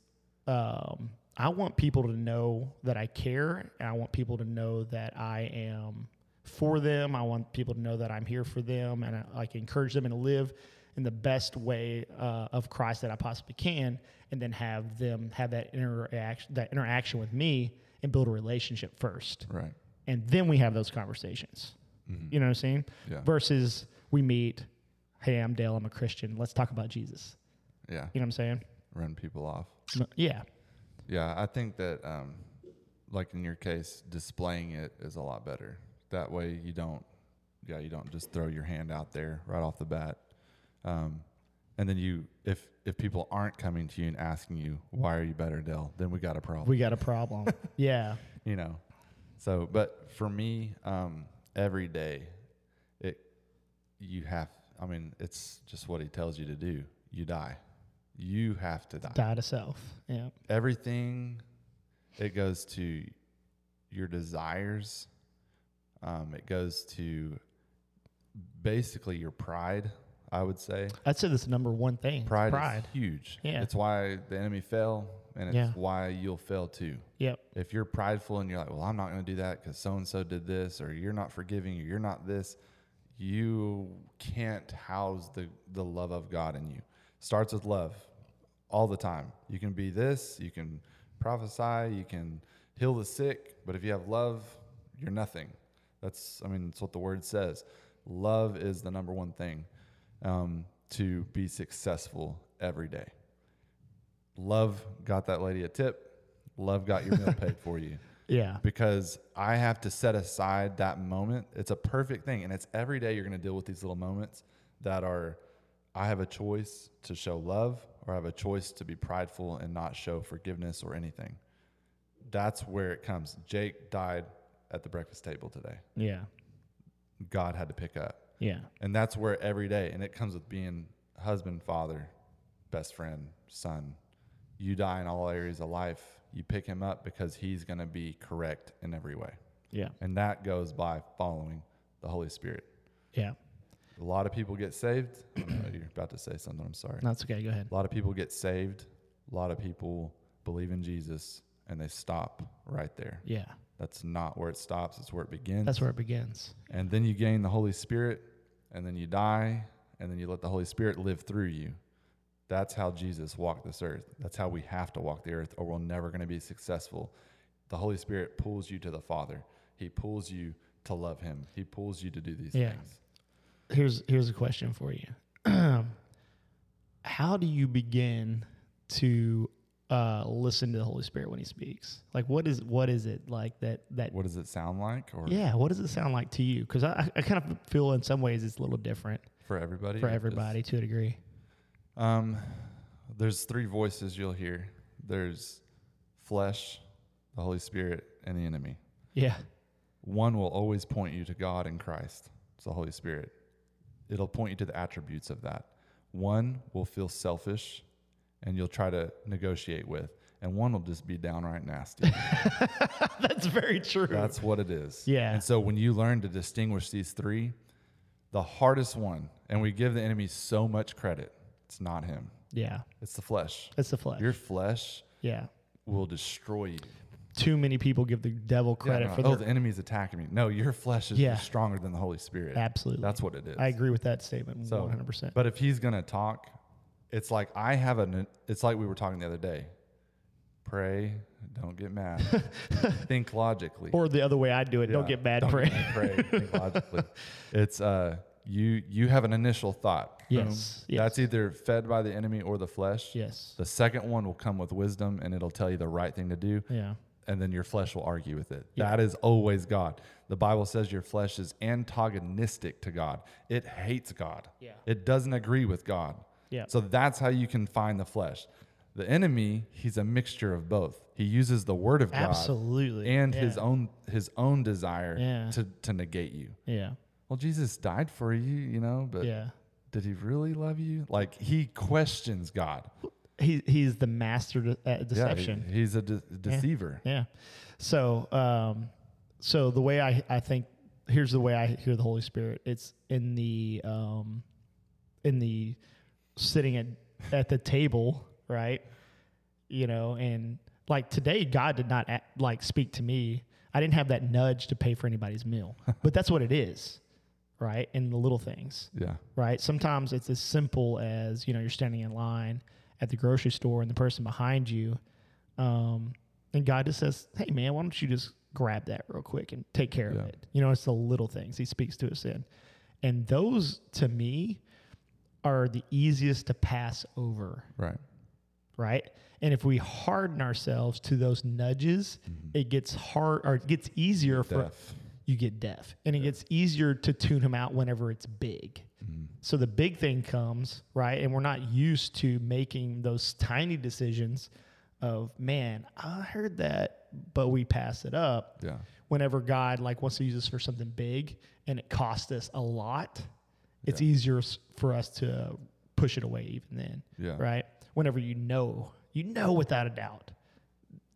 um, I want people to know that I care, and I want people to know that I am for them. I want people to know that I'm here for them, and I like encourage them and live in the best way uh, of Christ that I possibly can, and then have them have that interaction that interaction with me and build a relationship first, Right. and then we have those conversations. You know what I'm saying? Yeah. Versus we meet, hey, I'm Dale, I'm a Christian. Let's talk about Jesus. Yeah. You know what I'm saying? Run people off. Yeah. Yeah, I think that, um, like in your case, displaying it is a lot better. That way, you don't, yeah, you don't just throw your hand out there right off the bat. Um, and then you, if if people aren't coming to you and asking you why are you better, Dell, then we got a problem. We got a problem. yeah. you know. So, but for me, um, every day, it you have. I mean, it's just what he tells you to do. You die. You have to die. Die to self. Yeah. Everything. It goes to your desires. Um, it goes to basically your pride. I would say I'd say that's the number one thing. pride, Pride. is huge. Yeah. it's why the enemy fell, and it's Yeah. why you'll fail too Yep. if you're prideful and you're like, well, I'm not going to do that because so and so did this, or you're not forgiving, or you're not this, you can't house the, the love of God in you. Starts with love all the time. You can be this, you can prophesy, you can heal the sick, but if you have love, you're nothing. That's, I mean, that's what the word says. Love is the number one thing um, to be successful every day. Love got that lady a tip. Love got your meal paid for you Yeah. because I have to set aside that moment. It's a perfect thing. And it's every day you're going to deal with these little moments that are, I have a choice to show love or I have a choice to be prideful and not show forgiveness or anything. That's where it comes. Jake died at the breakfast table today. Yeah. God had to pick up. Yeah. And that's where every day, and it comes with being husband, father, best friend, son. You die in all areas of life. You pick him up because he's going to be correct in every way. Yeah. And that goes by following the Holy Spirit. Yeah. A lot of people get saved. You're about to say something. I'm sorry. That's okay. Go ahead. A lot of people get saved. A lot of people believe in Jesus and they stop right there. Yeah. That's not where it stops, it's where it begins. That's where it begins. and then you gain the Holy Spirit, and then you die, and then you let the Holy Spirit live through you. That's how Jesus walked this earth. That's how we have to walk the earth, or we're never going to be successful. The Holy Spirit pulls you to the Father. He pulls you to love Him. He pulls you to do these Yeah. things. Here's here's a question for you. How do you begin to uh, listen to the Holy Spirit when He speaks? Like, what is what is it like that that? What does it sound like, or Yeah, what does it sound like to you? Because I, I kind of feel in some ways it's a little different for everybody? for everybody to a degree. Um, there's three voices you'll hear. There's flesh, the Holy Spirit, and the enemy. Yeah, One will always point you to God and Christ. It's the Holy Spirit. It'll point you to the attributes of that. One will feel selfish and you'll try to negotiate with, and one will just be downright nasty. that's very true. That's what it is. Yeah. And so when you learn to distinguish these three, the hardest one, and we give the enemy so much credit, it's not him, yeah, it's the flesh. it's the flesh. Your flesh yeah, will destroy you. too many people give the devil credit Yeah, no, for oh, their. the enemy's attacking me. No, your flesh is Yeah. stronger than the Holy Spirit. Absolutely, That's what it is. I agree with that statement So, one hundred percent. But if he's gonna talk, it's like I have an. It's like we were talking the other day. Pray, don't get mad. Think logically. Or the other way I do it. Don't get mad. don't Pray. get mad, pray. Think logically. It's uh, you. You have an initial thought. Yes, yes. That's either fed by the enemy or the flesh. yes. The second one will come with wisdom, and it'll tell you the right thing to do. Yeah. and then your flesh will argue with it. Yeah. That is always God. The Bible says your flesh is antagonistic to God. It hates God. Yeah. It doesn't agree with God. Yeah. So that's how you can find the flesh. The enemy, he's a mixture of both. He uses the word of God Absolutely. and Yeah. his own his own desire Yeah. to to negate you. Yeah. Well, Jesus died for you, you know, but Yeah. did he really love you? Like he questions God. He he's the master de- at Yeah, he- deception. he's a de- deceiver. Yeah. So, um, so the way I, I think, here's the way I hear the Holy Spirit. It's in the, um, in the sitting at, at the table, right? You know, and like today, God did not act, like speak to me. I didn't have that nudge to pay for anybody's meal, but that's what it is, right? In the little things Yeah. right? Sometimes it's as simple as you know you're standing in line at the grocery store and the person behind you, um, and God just says, "Hey, man, why don't you just grab that real quick and take care Yeah. of it?" You know, it's the little things He speaks to us in, and those to me are the easiest to pass over, Right. right? And if we harden ourselves to those nudges, mm-hmm. it gets hard or it gets easier for Deaf. you get deaf and it gets easier to tune him out whenever it's big mm-hmm. so the big thing comes right and we're not used to making those tiny decisions of man i heard that but we pass it up Yeah. whenever god like wants to use us for something big and it costs us a lot it's easier for us to push it away even then Yeah. right whenever you know you know without a doubt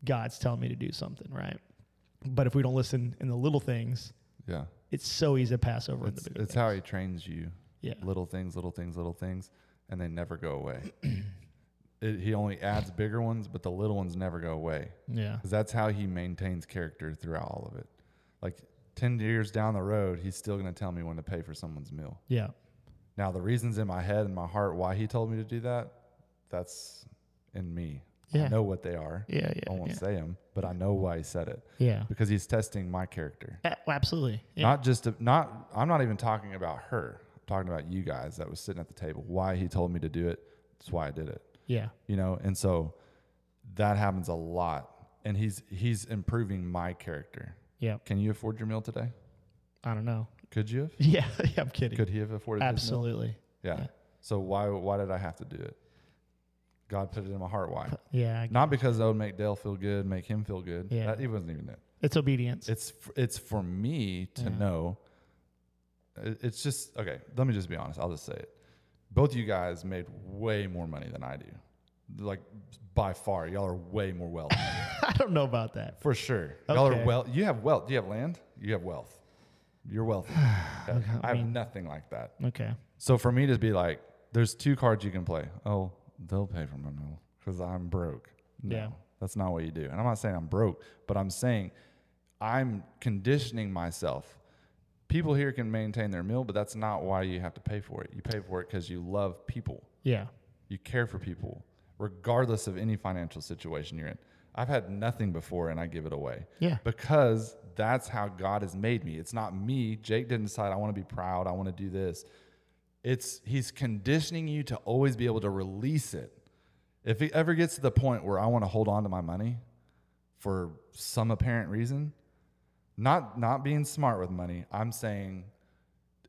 god's telling me to do something right but if we don't listen in the little things Yeah. it's so easy to pass over in It's, the big it's things. how he trains you. Yeah. Little things, little things, little things, and they never go away. it, he only adds bigger ones, but the little ones never go away. yeah Because that's how he maintains character throughout all of it. Like 10 years down the road, he's still going to tell me when to pay for someone's meal. yeah Now, the reasons in my head and my heart why he told me to do that, that's in me. Yeah. I know what they are. yeah yeah I won't yeah. say them, but I know why he said it. yeah Because he's testing my character. A- oh, absolutely yeah. Not just to, not I'm not even talking about her. I'm talking about you guys that was sitting at the table. Why he told me to do it. That's why I did it. yeah You know, and so that happens a lot. And he's he's improving my character. yeah Can you afford your meal today? i don't know Could you have? yeah, yeah i'm kidding Could he have afforded absolutely Yeah. Yeah. So why why did I have to do it? God put it in my heart. Why? yeah Not because that would make Dale feel good, make him feel good. Yeah. That, it wasn't even it. it's obedience It's it's for me to Yeah. know It's just okay. Let me just be honest. I'll just say it. Both you guys made way more money than I do. Like by far, y'all are way more wealthy I don't know about that. for sure. Y'all are well. You have wealth. Do you have land? You have wealth. You're wealthy. Okay. I have mean- nothing like that. Okay. So for me to be like, there's two cards you can play. Oh, they'll pay for my meal because I'm broke. No, Yeah. that's not what you do. And I'm not saying I'm broke, but I'm saying I'm conditioning myself. People here can maintain their meal, but that's not why you have to pay for it. You pay for it because you love people. Yeah. You care for people, regardless of any financial situation you're in. I've had nothing before and I give it away Yeah. because that's how God has made me. It's not me. Jake didn't decide I want to be proud. I want to do this. It's he's conditioning you to always be able to release it. If it ever gets to the point where I want to hold on to my money for some apparent reason, not not being smart with money, I'm saying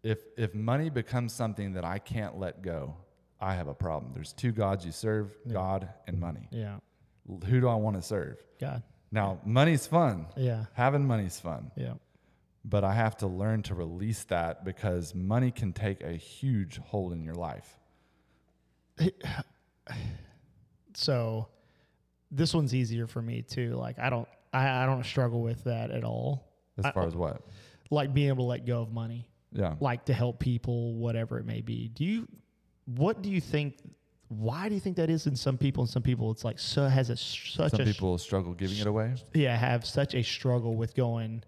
if if money becomes something that I can't let go, I have a problem. There's two gods you serve, God and money. Yeah. Who do I want to serve? God. Now, money's fun. Yeah. Having money's fun, Yeah. but I have to learn to release that because money can take a huge hold in your life. So this one's easier for me too. Like I don't I, I don't struggle with that at all. As I- far as what? Like being able to let go of money. Yeah. Like to help people, whatever it may be. Do you what do you think why do you think that is in some people and some people it's like so has a such Some a people struggle giving it away. yeah have such a struggle with going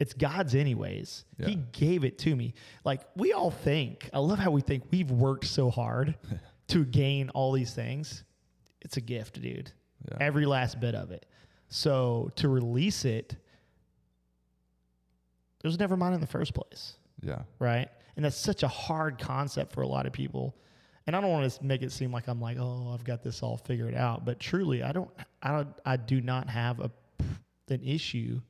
it's god's anyways he gave it to me like we all think i love how we think we've worked so hard to gain all these things it's a gift dude Yeah. every last bit of it so to release it it was never mine in the first place Yeah. right? And that's such a hard concept for a lot of people. And I don't want to make it seem like I'm like, oh, I've got this all figured out. But truly, I don't, I don't, I do not have a an issue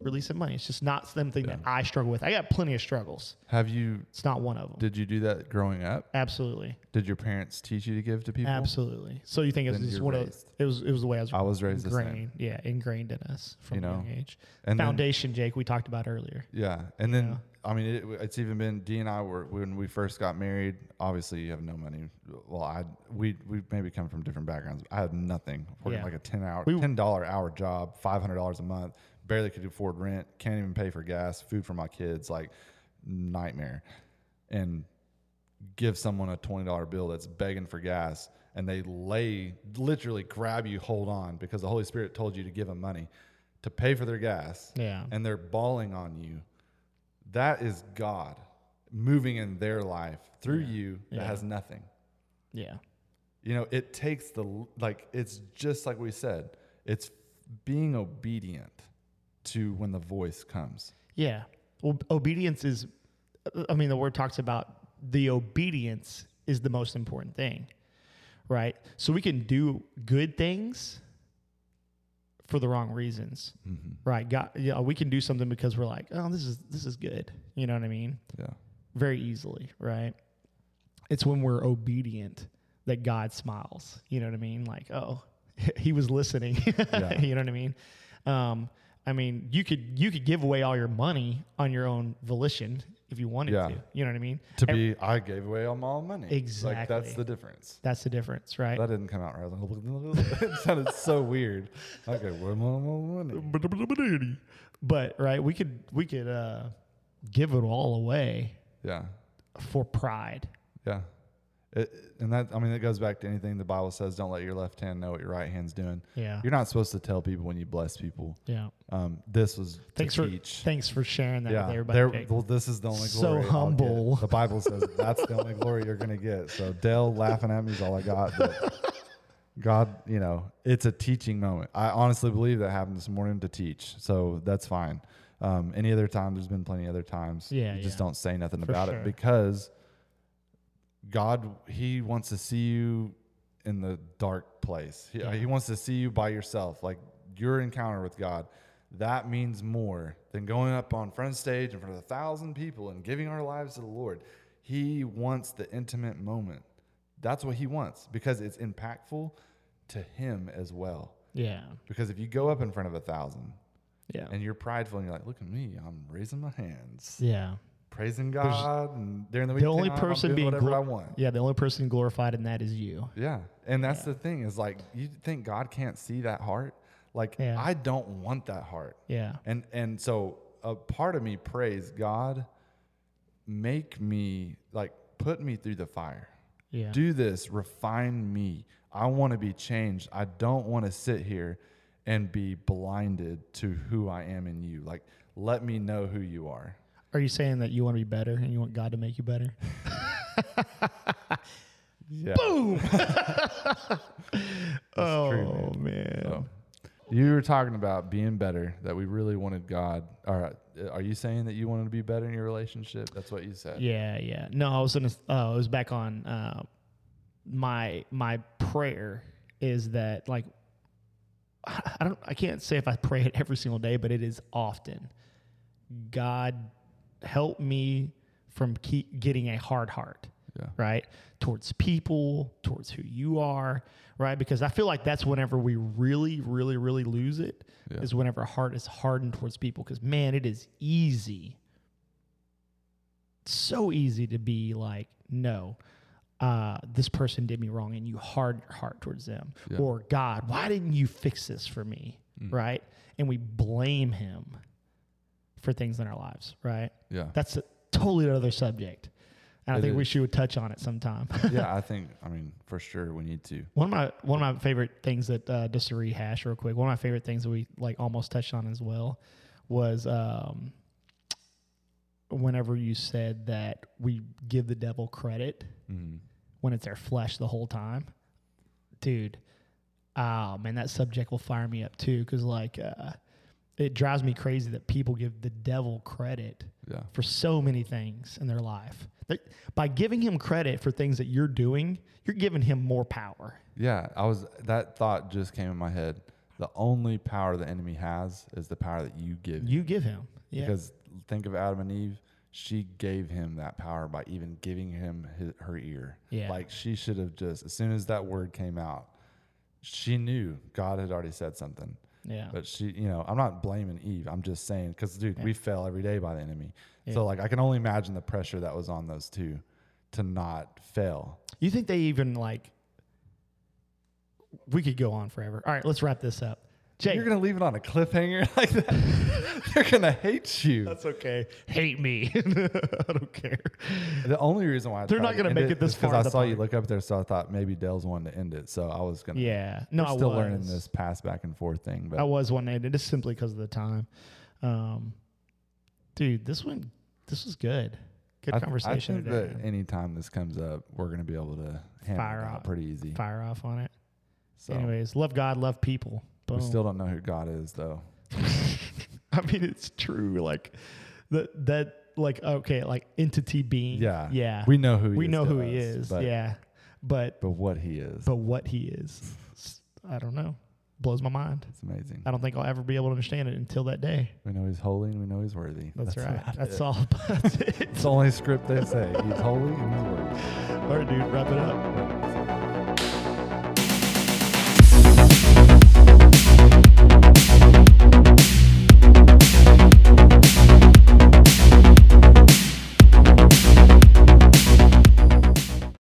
releasing money. It's just not something that I struggle with. I got plenty of struggles. Have you? It's not one of them. Did you do that growing up? Absolutely, Did your parents teach you to give to people? absolutely. So you think it was Then just one of it was it was the way I was. I was raised ingrained, yeah, ingrained in us from You a know, young age. and then- Foundation, Jake, we talked about earlier. Yeah, and then Yeah. I mean, it, it's even been D and I were when we first got married. Obviously, you have no money. Well, I we we maybe come from different backgrounds. I had nothing. Working Yeah. like a ten hour, We- ten dollar hour job, five hundred dollars a month. Barely could afford rent. Can't even pay for gas, food for my kids. Like nightmare. And give someone a twenty dollar bill that's begging for gas, and they lay literally grab you, hold on, because the Holy Spirit told you to give them money to pay for their gas Yeah, and they're bawling on you, that is God moving in their life through you that Yeah. has nothing. yeah, You know, it takes the, like, it's just like we said, it's being obedient to when the voice comes. Yeah. Well, obedience is, uh, I mean, the word talks about the obedience is the most important thing, right? So we can do good things for the wrong reasons, right? God, yeah, we can do something because we're like, oh, this is this is good. You know what I mean? Yeah. Very easily, right? It's when we're obedient that God smiles. You know what I mean? Like, oh, he was listening. Yeah. you know what I mean? Um, I mean, you could you could give away all your money on your own volition if you wanted Yeah. to. You know what I mean? To Ev- be, I gave away all my money. Like, Exactly. that's the difference. that's the difference, right? That didn't come out right. Like, it sounded so weird. Okay, where my money? but right, we could we could uh, give it all away Yeah. for pride. Yeah. It, and that, I mean, it goes back to anything the Bible says don't let your left hand know what your right hand's doing. Yeah. You're not supposed to tell people when you bless people. Yeah. Um, this was Thanks for teach. thanks for sharing that yeah, with everybody. there- well, this is the only So glory. I'll get. humble. The Bible says that's the only glory you're going to get. So Dell laughing at me is all I got. But God, you know, it's a teaching moment. I honestly believe that happened this morning to teach. So that's fine. Um, any other time, there's been plenty other times. Yeah, you just yeah. don't say nothing For about sure. it because God, He wants to see you in the dark place. He, Yeah. he wants to see you by yourself, like your encounter with God. That means more than going up on front stage in front of a thousand people and giving our lives to the Lord. He wants the intimate moment. That's what He wants because it's impactful to Him as well. yeah. Because if you go up in front of a thousand Yeah. and you're prideful and you're like, look at me, I'm raising my hands. yeah. Praising God and during the week. the only oh, person I'm doing being whatever I want. Yeah, the only person glorified in that is you. Yeah. And that's the thing is like you think God can't see that heart? Like Yeah. I don't want that heart. Yeah. And and so a part of me prays, God, make me like put me through the fire. Yeah. Do this, refine me. I want to be changed. I don't want to sit here and be blinded to who I am in you. Like let me know who you are. Are you saying that you want to be better and you want God to make you better? Yeah. Boom. true, oh man. So, you were talking about being better, that we really wanted God. Or uh, are you saying that you wanted to be better in your relationship? That's what you said. Yeah, yeah. No, I was gonna. Uh, I was back on. Uh, my my prayer is that like I don't. I can't say if I pray it every single day, but it is often. God, help me from keep getting a hard heart. Yeah. Right towards people, towards who you are, right? Because I feel like that's whenever we really, really, really lose it. Is Yeah. whenever our heart is hardened towards people. Because man, it is easy so easy to be like, no, uh, this person did me wrong, and you harden your heart towards them. Yeah. Or God, why didn't you fix this for me? Mm. Right? And we blame Him for things in our lives. Right? Yeah. That's a totally another subject, and I It think we should touch on it sometime. yeah, I think I mean for sure we need to. One of my one of my favorite things that uh, just to rehash real quick. One of my favorite things that we like almost touched on as well was um, whenever you said that we give the devil credit Mhm. when it's our flesh the whole time, dude. Oh man, that subject will fire me up too because like uh, it drives me crazy that people give the devil credit Yeah. for so many things in their life. Like, by giving him credit for things that you're doing, you're giving him more power. Yeah, I was that thought just came in my head. The only power the enemy has is the power that you give. him. You give him. Yeah. Because think of Adam and Eve. She gave him that power by even giving him his, her ear. Yeah. Like she should have just, as soon as that word came out, she knew God had already said something. Yeah. But she, you know, I'm not blaming Eve. I'm just saying, because dude, we fail every day by the enemy. Yeah. So like, I can only imagine the pressure that was on those two to not fail. you think they even like? We could go on forever. All right, let's wrap this up. Jake, You're gonna leave it on a cliffhanger like that. They're gonna hate you. that's okay. Hate me. I don't care. The only reason why I They're not gonna end make it this because far I in the saw you look up there, so I thought maybe Dale's wanted to end it. So I was gonna. Yeah. No, we're I still learning this pass back and forth thing, but I was one ended just simply because of the time. Um, dude, this one, this was good. Good I, conversation I think today. that anytime this comes up, we're gonna be able to Fire off. pretty easy. Fire off on it. So Anyways, love God, love people. Boom. we still don't know who God is, though. I mean, it's true. Like that. That like okay, like entity being. Yeah, Yeah. We know who he we is know to who he is. But, yeah. But but what he is, but what he is, I don't know. Blows my mind. it's amazing. I don't think I'll ever be able to understand it until that day. We know he's holy and we know he's worthy. That's, right. That's it. all. That's it. It's the only script they say. He's holy and he's worthy. All right, dude. Wrap it up.